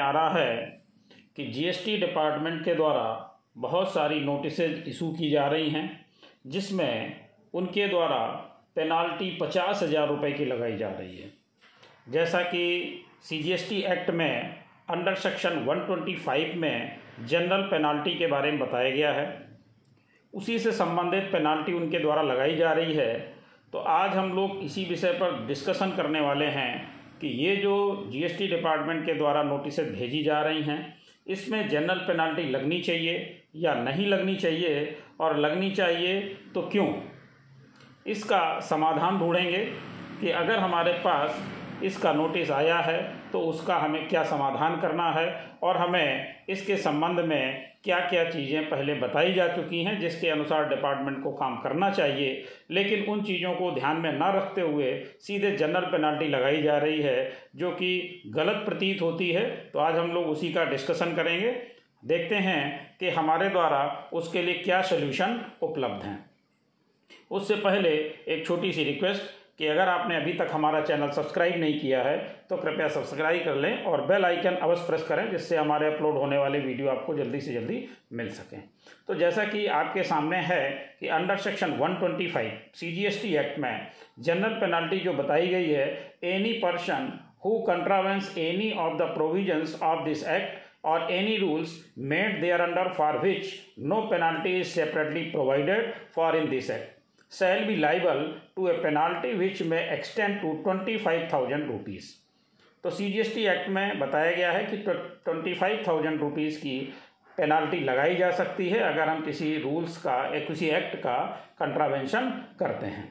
आ रहा है कि जीएसटी डिपार्टमेंट के द्वारा बहुत सारी नोटिस इशू की जा रही हैं, जिसमें उनके द्वारा पेनाल्टी पचास हज़ार रुपये की लगाई जा रही है। जैसा कि सीजीएसटी एक्ट में अंडर सेक्शन 125 में जनरल पेनाल्टी के बारे में बताया गया है। उसी से संबंधित पेनाल्टी उनके द्वारा लगाई जा रही है। तो आज हम लोग इसी विषय पर डिस्कशन करने वाले हैं कि ये जो जीएसटी डिपार्टमेंट के द्वारा नोटिस भेजी जा रही हैं, इसमें जनरल पेनाल्टी लगनी चाहिए या नहीं लगनी चाहिए, और लगनी चाहिए तो क्यों? इसका समाधान ढूंढेंगे कि अगर हमारे पास इसका नोटिस आया है तो उसका हमें क्या समाधान करना है, और हमें इसके संबंध में क्या क्या चीज़ें पहले बताई जा चुकी हैं जिसके अनुसार डिपार्टमेंट को काम करना चाहिए। लेकिन उन चीज़ों को ध्यान में न रखते हुए सीधे जनरल पेनाल्टी लगाई जा रही है, जो कि गलत प्रतीत होती है। तो आज हम लोग उसी का डिस्कशन करेंगे। देखते हैं कि हमारे द्वारा उसके लिए क्या सोल्यूशन उपलब्ध हैं। उससे पहले एक छोटी सी रिक्वेस्ट कि अगर आपने अभी तक हमारा चैनल सब्सक्राइब नहीं किया है तो कृपया सब्सक्राइब कर लें और बेल आइकन अवश्य प्रेस करें, जिससे हमारे अपलोड होने वाले वीडियो आपको जल्दी से जल्दी मिल सकें। तो जैसा कि आपके सामने है कि अंडर सेक्शन 125 सीजीएसटी एक्ट में जनरल पेनल्टी जो बताई गई है any person who contravenes any of the provisions of this act or any rules made thereunder for which no penalty is separately provided for in this act. Shall be liable to a penalty which may extend to twenty five thousand rupees तो C G S T act में बताया गया है कि twenty five thousand rupees की penalty लगाई जा सकती है अगर हम किसी रूल्स का या किसी एक्ट का कंट्रावेंशन करते हैं।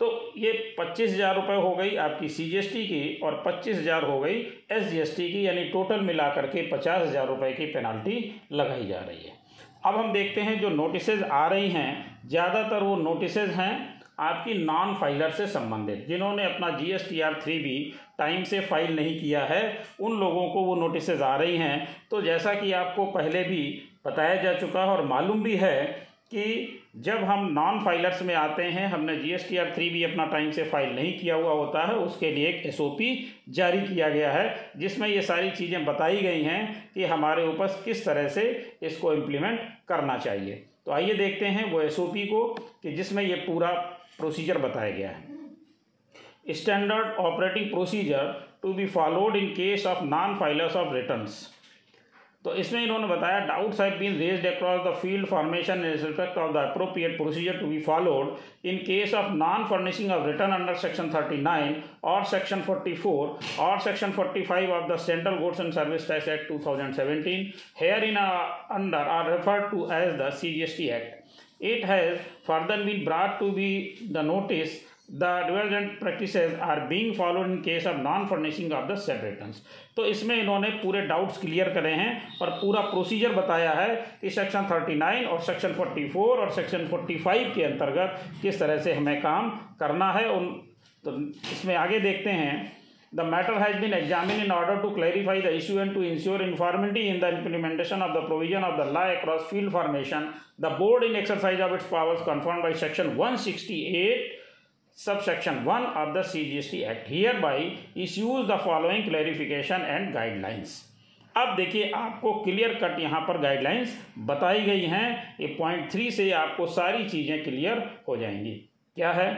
तो ये पच्चीस हज़ार रुपये हो गई आपकी सी जी एस टी की और पच्चीस हज़ार हो गई एस जी एस टी की, यानी टोटल मिला करके पचास हज़ार रुपये की पेनाल्टी लगाई जा रही है। अब हम देखते हैं जो नोटिस आ रही हैं। ज़्यादातर वो नोटिस हैं आपकी नॉन फाइलर से संबंधित, जिन्होंने अपना G S T R three भी टाइम से फ़ाइल नहीं किया है, उन लोगों को वो नोटिस आ रही हैं। तो जैसा कि आपको पहले भी बताया जा चुका है और मालूम भी है कि जब हम नॉन फाइलर्स में आते हैं, हमने G S T R three भी अपना टाइम से फ़ाइल नहीं किया हुआ होता है, उसके लिए एक एस ओ पी जारी किया गया है, जिसमें ये सारी चीज़ें बताई गई हैं कि हमारे ऊपर किस तरह से इसको इम्प्लीमेंट करना चाहिए। तो आइए देखते हैं वो एस ओ पी को कि जिसमें ये पूरा प्रोसीजर बताया गया है। Standard operating procedure to be followed in case of non filers of returns तो इसमें इन्होंने बताया doubts have been raised across the field formation in respect of the appropriate procedure to be followed in case of non furnishing of return under section 39 or section 44 or section 45 of the central goods and service tax act 2017 here in under are referred to as the CGST act it has further been brought to be the notice the divergent practice are being followed in case of non furnishing of the said return तो इसमें इन्होंने पूरे doubts clear करे हैं और पूरा procedure बताया है कि सेक्शन थर्टी नाइन और सेक्शन फोर्टी फोर और सेक्शन फोर्टी फाइव के अंतर्गत किस तरह से हमें काम करना है। उन तो इसमें आगे देखते हैं। The matter has been examine in order to clarify the issue and to ensure uniformity in the implementation of the provision of the law across field formation the board in exercise of its powers conferred by section one sixty eight subsection 1 of the CGST Act. Hereby, is used the following clarification and guidelines. अब देखिए, आपको clear cut यहाँ पर guidelines बताई गई हैं। ये point three से आपको सारी चीज़ें क्लियर हो जाएँगी। क्या है?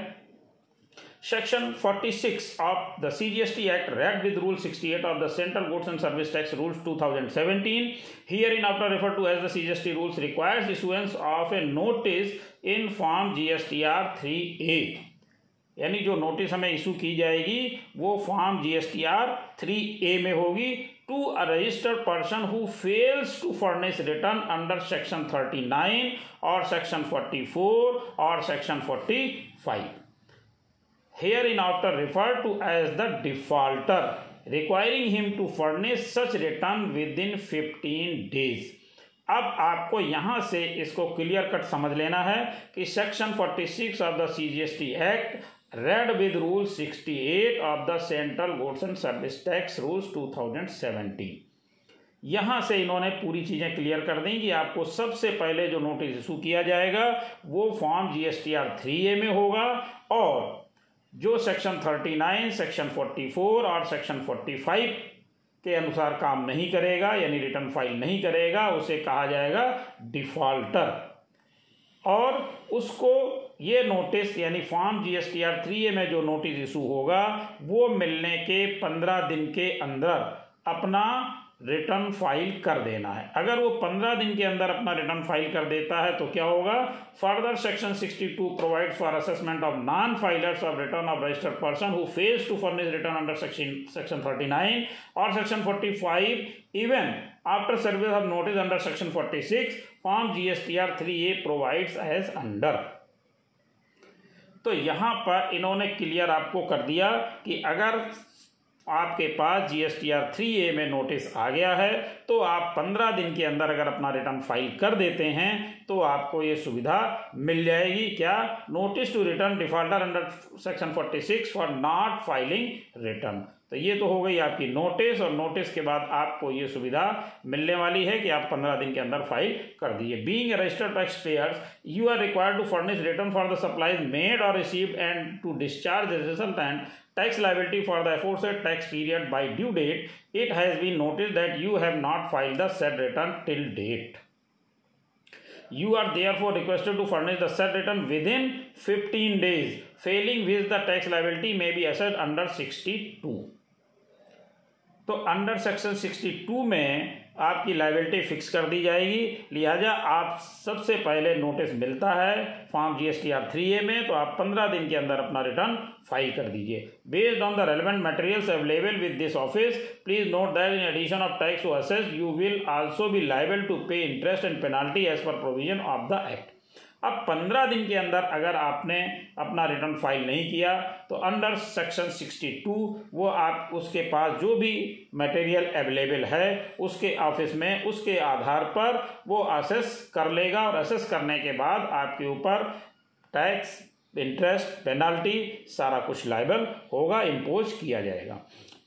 Section 46 of the C G S T act read with rule 68 of the central goods and service tax rules 2017 hereinafter refer to as the C G S T rules requires issuance of a notice in form G S T R three A यानी जो notice हमें issue की जाएगी, वो form G S T R three A में होगी to a registered person who fails to furnish return under section thirty nine or section forty four or section forty five hereinafter refer to as the defaulter requiring him to furnish such return within fifteen days अब आपको यहाँ से इसको clear cut समझ लेना है कि section 46 of the CGST act read with rule 68 of the central goods and service tax rules 2017 यहाँ से इन्होंने पूरी चीज़ें क्लियर कर दी कि आपको सबसे पहले जो नोटिस इशू किया जाएगा, वो form G S T R three A में होगा और जो section thirty nine section forty four और सेक्शन फोर्टी फाइव के अनुसार काम नहीं करेगा, यानी रिटर्न फ़ाइल नहीं करेगा, उसे कहा जाएगा डिफॉल्टर और उसको ये नोटिस यानी form G S T R three A में जो नोटिस इशू होगा, वो मिलने के पंद्रह दिन के अंदर अपना रिटर्न फ़ाइल कर देना है। अगर वो पंद्रह दिन के अंदर अपना रिटर्न फ़ाइल कर देता है तो क्या होगा? Further section 62 provide for assessment of non filers of return of registered person who fails to furnish return under section section 39 or section 45 even after service of notice under section 46 form G S T R three A provides as under तो यहाँ पर इन्होंने clear आपको कर दिया कि अगर आपके पास G S T R three A में नोटिस आ गया है तो आप पंद्रह दिन के अंदर अगर अपना रिटर्न फ़ाइल कर देते हैं तो आपको ये सुविधा मिल जाएगी। क्या? Notice to return defaulter under section forty six for not filing return तो ये तो हो गई आपकी नोटिस और नोटिस के बाद आपको ये सुविधा मिलने वाली है कि आप पंद्रह दिन के अंदर फ़ाइल कर दीजिए। Being registered taxpayer you are required to furnish return for the supplies made or receive and to discharge result and tax liability for the aforesaid tax period by due date it has been noticed that you have not file the said return till date you are therefore requested to furnish the said return within fifteen days failing with the tax liability may be assessed under sixty two तो under section 62 में आपकी liability fix कर दी जाएगी। लिहाजा आप सबसे पहले notice मिलता है form G S T R three A में तो आप पंद्रह दिन के अंदर अपना रिटर्न फ़ाइल कर दीजिए। Based on the relevant materials available with this office please note that in addition of tax to assess you will also be liable to pay interest and penalty as per provision of the act अब पंद्रह दिन के अंदर अगर आपने अपना return file नहीं किया तो अंडर सेक्शन 62 वो आप उसके पास जो भी मटेरियल अवेलेबल है, उसके ऑफ़िस में, उसके आधार पर वो असेस कर लेगा और असेस करने के बाद आपके ऊपर टैक्स इंटरेस्ट पेनल्टी सारा कुछ लाइबल होगा इम्पोज किया जाएगा।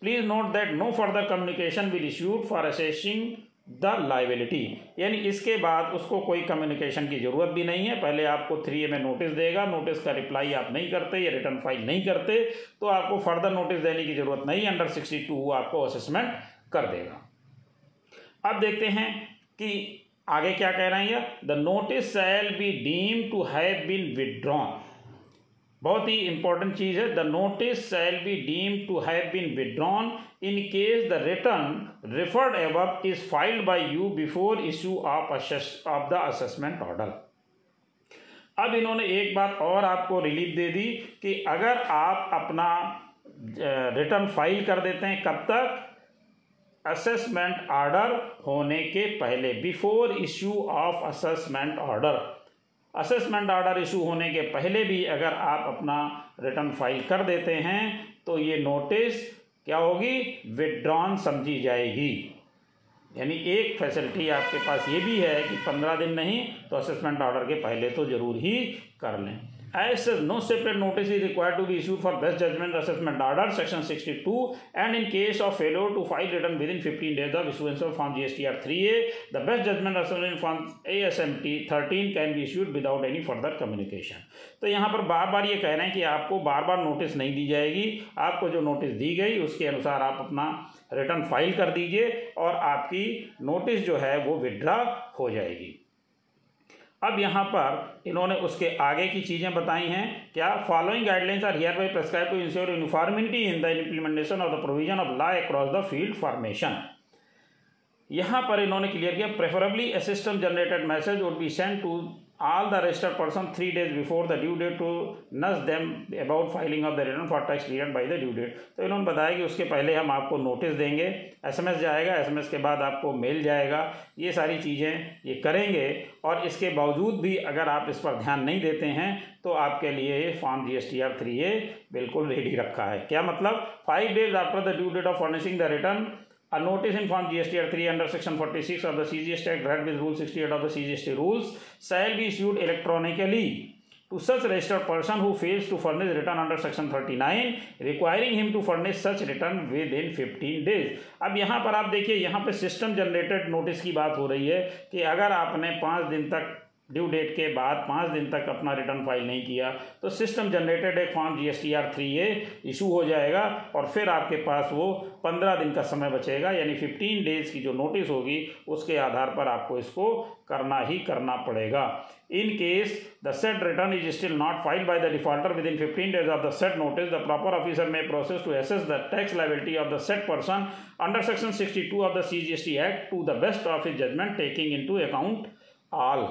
Please note that no further communication will issued for assessing the liability यानी इसके बाद उसको कोई कम्युनिकेशन की ज़रूरत भी नहीं है। पहले आपको थ्री ए में नोटिस देगा नोटिस का रिप्लाई आप नहीं करते या रिटर्न फ़ाइल नहीं करते तो आपको फर्दर नोटिस देने की ज़रूरत नहीं अंडर सिक्सटी टू आपको असेसमेंट कर देगा। अब देखते हैं कि आगे क्या कह रहे हैं the notice shall be deem to have been withdrawn बहुत ही इंपॉर्टेंट चीज़ है। The notice shall be deem to have been withdrawn in case the return referred above is filed by you before issue of of the assessment order अब इन्होंने एक बात और आपको रिलीफ दे दी कि अगर आप अपना रिटर्न फ़ाइल कर देते हैं, कब तक? असेसमेंट ऑर्डर होने के पहले before issue of assessment order assessment order issue होने के पहले भी अगर आप अपना रिटर्न फ़ाइल कर देते हैं तो ये नोटिस क्या होगी? विदड्रॉन समझी जाएगी। यानी एक फैसिलिटी आपके पास ये भी है कि पंद्रह दिन नहीं तो असेसमेंट ऑर्डर के पहले तो ज़रूर ही कर लें। As sir no separate notice is require to be issue for best judgement assessment order section sixty two and in case of failure to file return within fifteen days of issuance of form G S T R three A the best judgement assessment form A S M T thirteen can be issued without any further communication तो यहाँ पर बार बार ये कह रहे हैं कि आपको बार बार notice नहीं दी जाएगी। आपको जो नोटिस दी गई, उसके अनुसार आप अपना रिटर्न फ़ाइल कर दीजिए और आपकी नोटिस जो है वो विदड्रा हो जाएगी। अब यहाँ पर इन्होंने उसके आगे की चीज़ें बताई हैं। क्या following guidelines are here by prescribe to ensure uniformity in the implementation of the provision of law across the field formation यहाँ पर इन्होंने क्लियर किया preferably a system generated message would be send to all the registered person three days before the due date to nudge them about filing of the return for tax period by the due date. तो इन्होंने बताया कि उसके पहले हम आपको नोटिस देंगे एसएमएस जाएगा एसएमएस के बाद आपको मेल जाएगा, ये सारी चीज़ें ये करेंगे। और इसके बावजूद भी अगर आप इस पर ध्यान नहीं देते हैं तो आपके लिए ये form G S T R three A बिल्कुल रेडी रखा है। क्या मतलब? Five days after the due date of furnishing the return A notice in form GSTR 3 under section 46 of the CGST Act read with rule 68 of the CGST rules shall be issued electronically to such registered person who fails to furnish return under section 39 requiring him to furnish such return within 15 days अब यहाँ पर आप देखिए यहाँ पे system generated notice की बात हो रही है कि अगर आपने पाँच दिन तक ड्यू डेट के बाद पाँच दिन तक अपना रिटर्न फ़ाइल नहीं किया तो सिस्टम जनरेटेड एक form G S T R three A issue हो जाएगा और फिर आपके पास वो पंद्रह दिन का समय बचेगा, यानी फिफ्टीन डेज़ की जो नोटिस होगी, उसके आधार पर आपको इसको करना ही करना पड़ेगा। In case the said return is still not file by the defaulter within fifteen days of the said notice the proper officer may proceed to assess the tax liability of the said person under section sixty two of the C G S T act to the best of his judgement taking into account all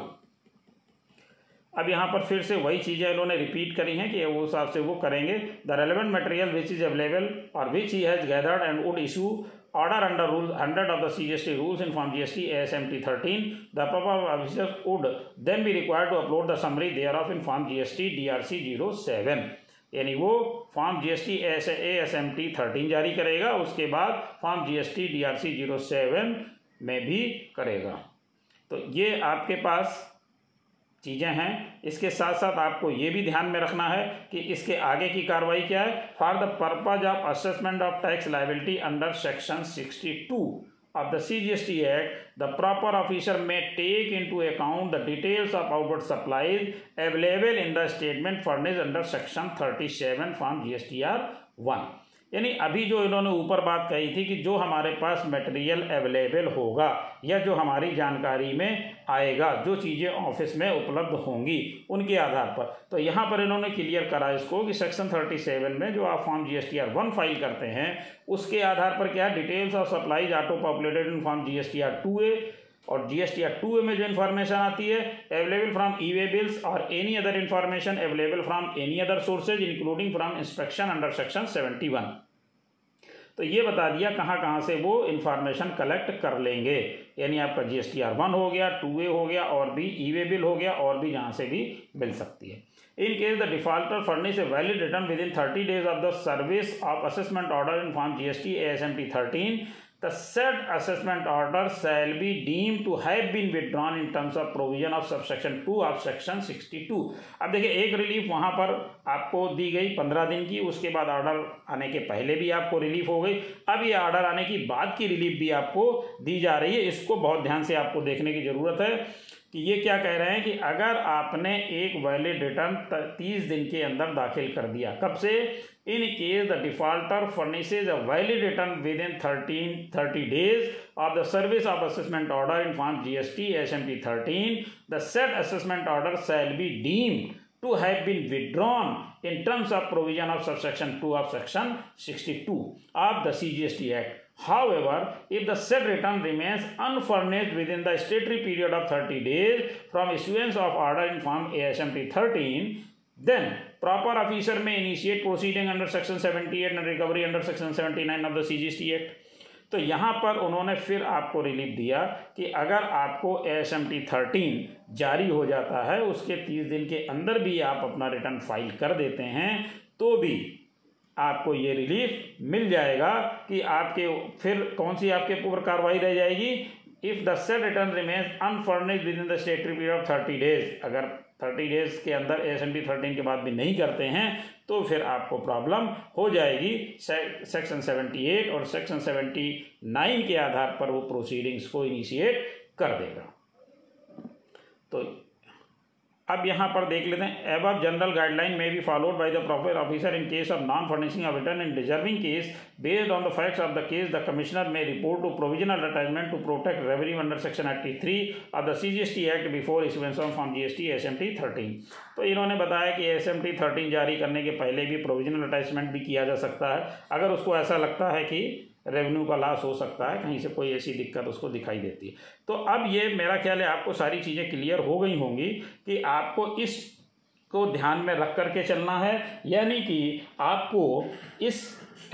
अब यहाँ पर फिर से वही चीज़ें इन्होंने repeat करी हैं कि वो हिसाब से वो करेंगे। The relevant material which is available or which he has gathered and would issue order under rule 100 of the CGST rules in form GST ASMT 13 the proper officer would then be required to upload the summary thereof in form GST DRC 07 यानी वो form GST S T S A S M T thirteen जारी करेगा, उसके बाद form DRC zero seven में भी करेगा। तो ये आपके पास चीज़ें हैं। इसके साथ साथ आपको ये भी ध्यान में रखना है कि इसके आगे की कार्रवाई क्या है। For the purpose of assessment of tax liability under section sixty two of the C G S T act the proper officer may take into account the details of outward supplies available in the statement furnished under section thirty seven from G S T R one यानी अभी जो इन्होंने ऊपर बात कही थी कि जो हमारे पास मटेरियल अवेलेबल होगा या जो हमारी जानकारी में आएगा, जो चीज़ें ऑफ़िस में उपलब्ध होंगी उनके आधार पर। तो यहाँ पर इन्होंने क्लियर करा इसको कि सेक्शन थर्टी सेवन में जो आप form G S T R one file करते हैं, उसके आधार पर क्या details of supplies auto populated in form G S T R two A और जीएसटी एक्ट टू ए में जो इन्फॉर्मेशन आती है available from E way bills or any other information available from any other sources including from inspection under section seventy one तो ये बता दिया कहाँ कहाँ से वो इन्फॉर्मेशन कलेक्ट कर लेंगे। यानी आपका G S T R one हो गया टू ए हो गया, और भी ई वे बिल हो गया, और भी जहाँ से भी मिल सकती है। In case the defaulter furnish a valid return within thirty days of the service of assessment order in form G S T A S M T thirteen the said assessment order shall be deemed to have been withdrawn in terms of provision of subsection 2 of section 62 अब देखिए, एक relief वहाँ पर आपको दी गई पंद्रह दिन की, उसके बाद ऑर्डर आने के पहले भी आपको रिलीफ हो गई। अब ये ऑर्डर आने की बाद की रिलीफ भी आपको दी जा रही है। इसको बहुत ध्यान से आपको देखने की ज़रूरत है। कि ये क्या कह रहे हैं कि अगर आपने एक वैलिड रिटर्न तीस दिन के अंदर दाखिल कर दिया, कब से? In case the defaulter furnishes a valid return within thirteen thirty days of the service of assessment order in form G S T S M T thirteen the said assessment order shall be deem to have been withdrawn in terms of provision of subsection 2 of section 62 of the CGST Act. However, if the said return remains unfurnished within the statutory period of 30 days from issuance of order in form ASMT 13, then proper officer may initiate proceeding under section 78 and recovery under section 79 of the CGST Act. तो यहाँ पर उन्होंने फिर आपको relief दिया कि अगर आपको एस एम टी थर्टीन जारी हो जाता है उसके तीस दिन के अंदर भी आप अपना रिटर्न फ़ाइल कर देते हैं तो भी आपको ये रिलीफ मिल जाएगा कि आपके फिर कौन सी आपके ऊपर कार्रवाई रह जाएगी? If the said return remains unfurnished within the statutory period of thirty days अगर थर्टी डेज़ के अंदर एस एम टी थर्टीन के बाद भी नहीं करते हैं तो फिर आपको प्रॉब्लम हो जाएगी। सेक्शन सेवेंटी एट और सेक्शन सेवेंटी नाइन के आधार पर वो प्रोसीडिंग्स को इनिशिएट कर देगा। तो अब यहाँ पर देख लेते हैं। एब general guideline may be followed by the proper officer in case of non furnishing of return in deserving case based on the facts of the case the commissioner may resort to provisional attachment to protect revenue under section eighty three of the C G S T act before issuance of form G S T S M T thirteen तो इन्होंने बताया कि S M T thirteen जारी करने के पहले भी provisional attachment भी किया जा सकता है। अगर उसको ऐसा लगता है कि रेवेन्यू का लॉस हो सकता है, कहीं से कोई ऐसी दिक्कत उसको दिखाई देती है। तो अब ये मेरा ख्याल है आपको सारी चीज़ें क्लियर हो गई होंगी कि आपको इस को ध्यान में रख कर के चलना है, यानी कि आपको इस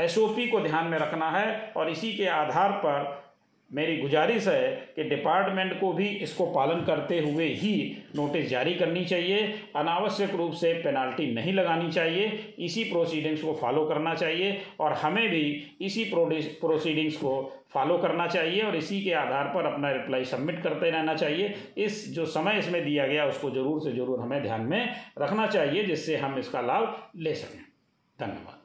एसओपी को ध्यान में रखना है और इसी के आधार पर मेरी गुजारिश है कि डिपार्टमेंट को भी इसको पालन करते हुए ही नोटिस जारी करनी चाहिए। अनावश्यक रूप से पेनाल्टी नहीं लगानी चाहिए। इसी प्रोसीडिंग्स को फॉलो करना चाहिए और हमें भी इसी प्रोसीडिंग्स को फॉलो करना चाहिए और इसी के आधार पर अपना रिप्लाई सबमिट करते रहना चाहिए। इस जो समय इसमें दिया गया, उसको ज़रूर से ज़रूर हमें ध्यान में रखना चाहिए, जिससे हम इसका लाभ ले सकें। धन्यवाद।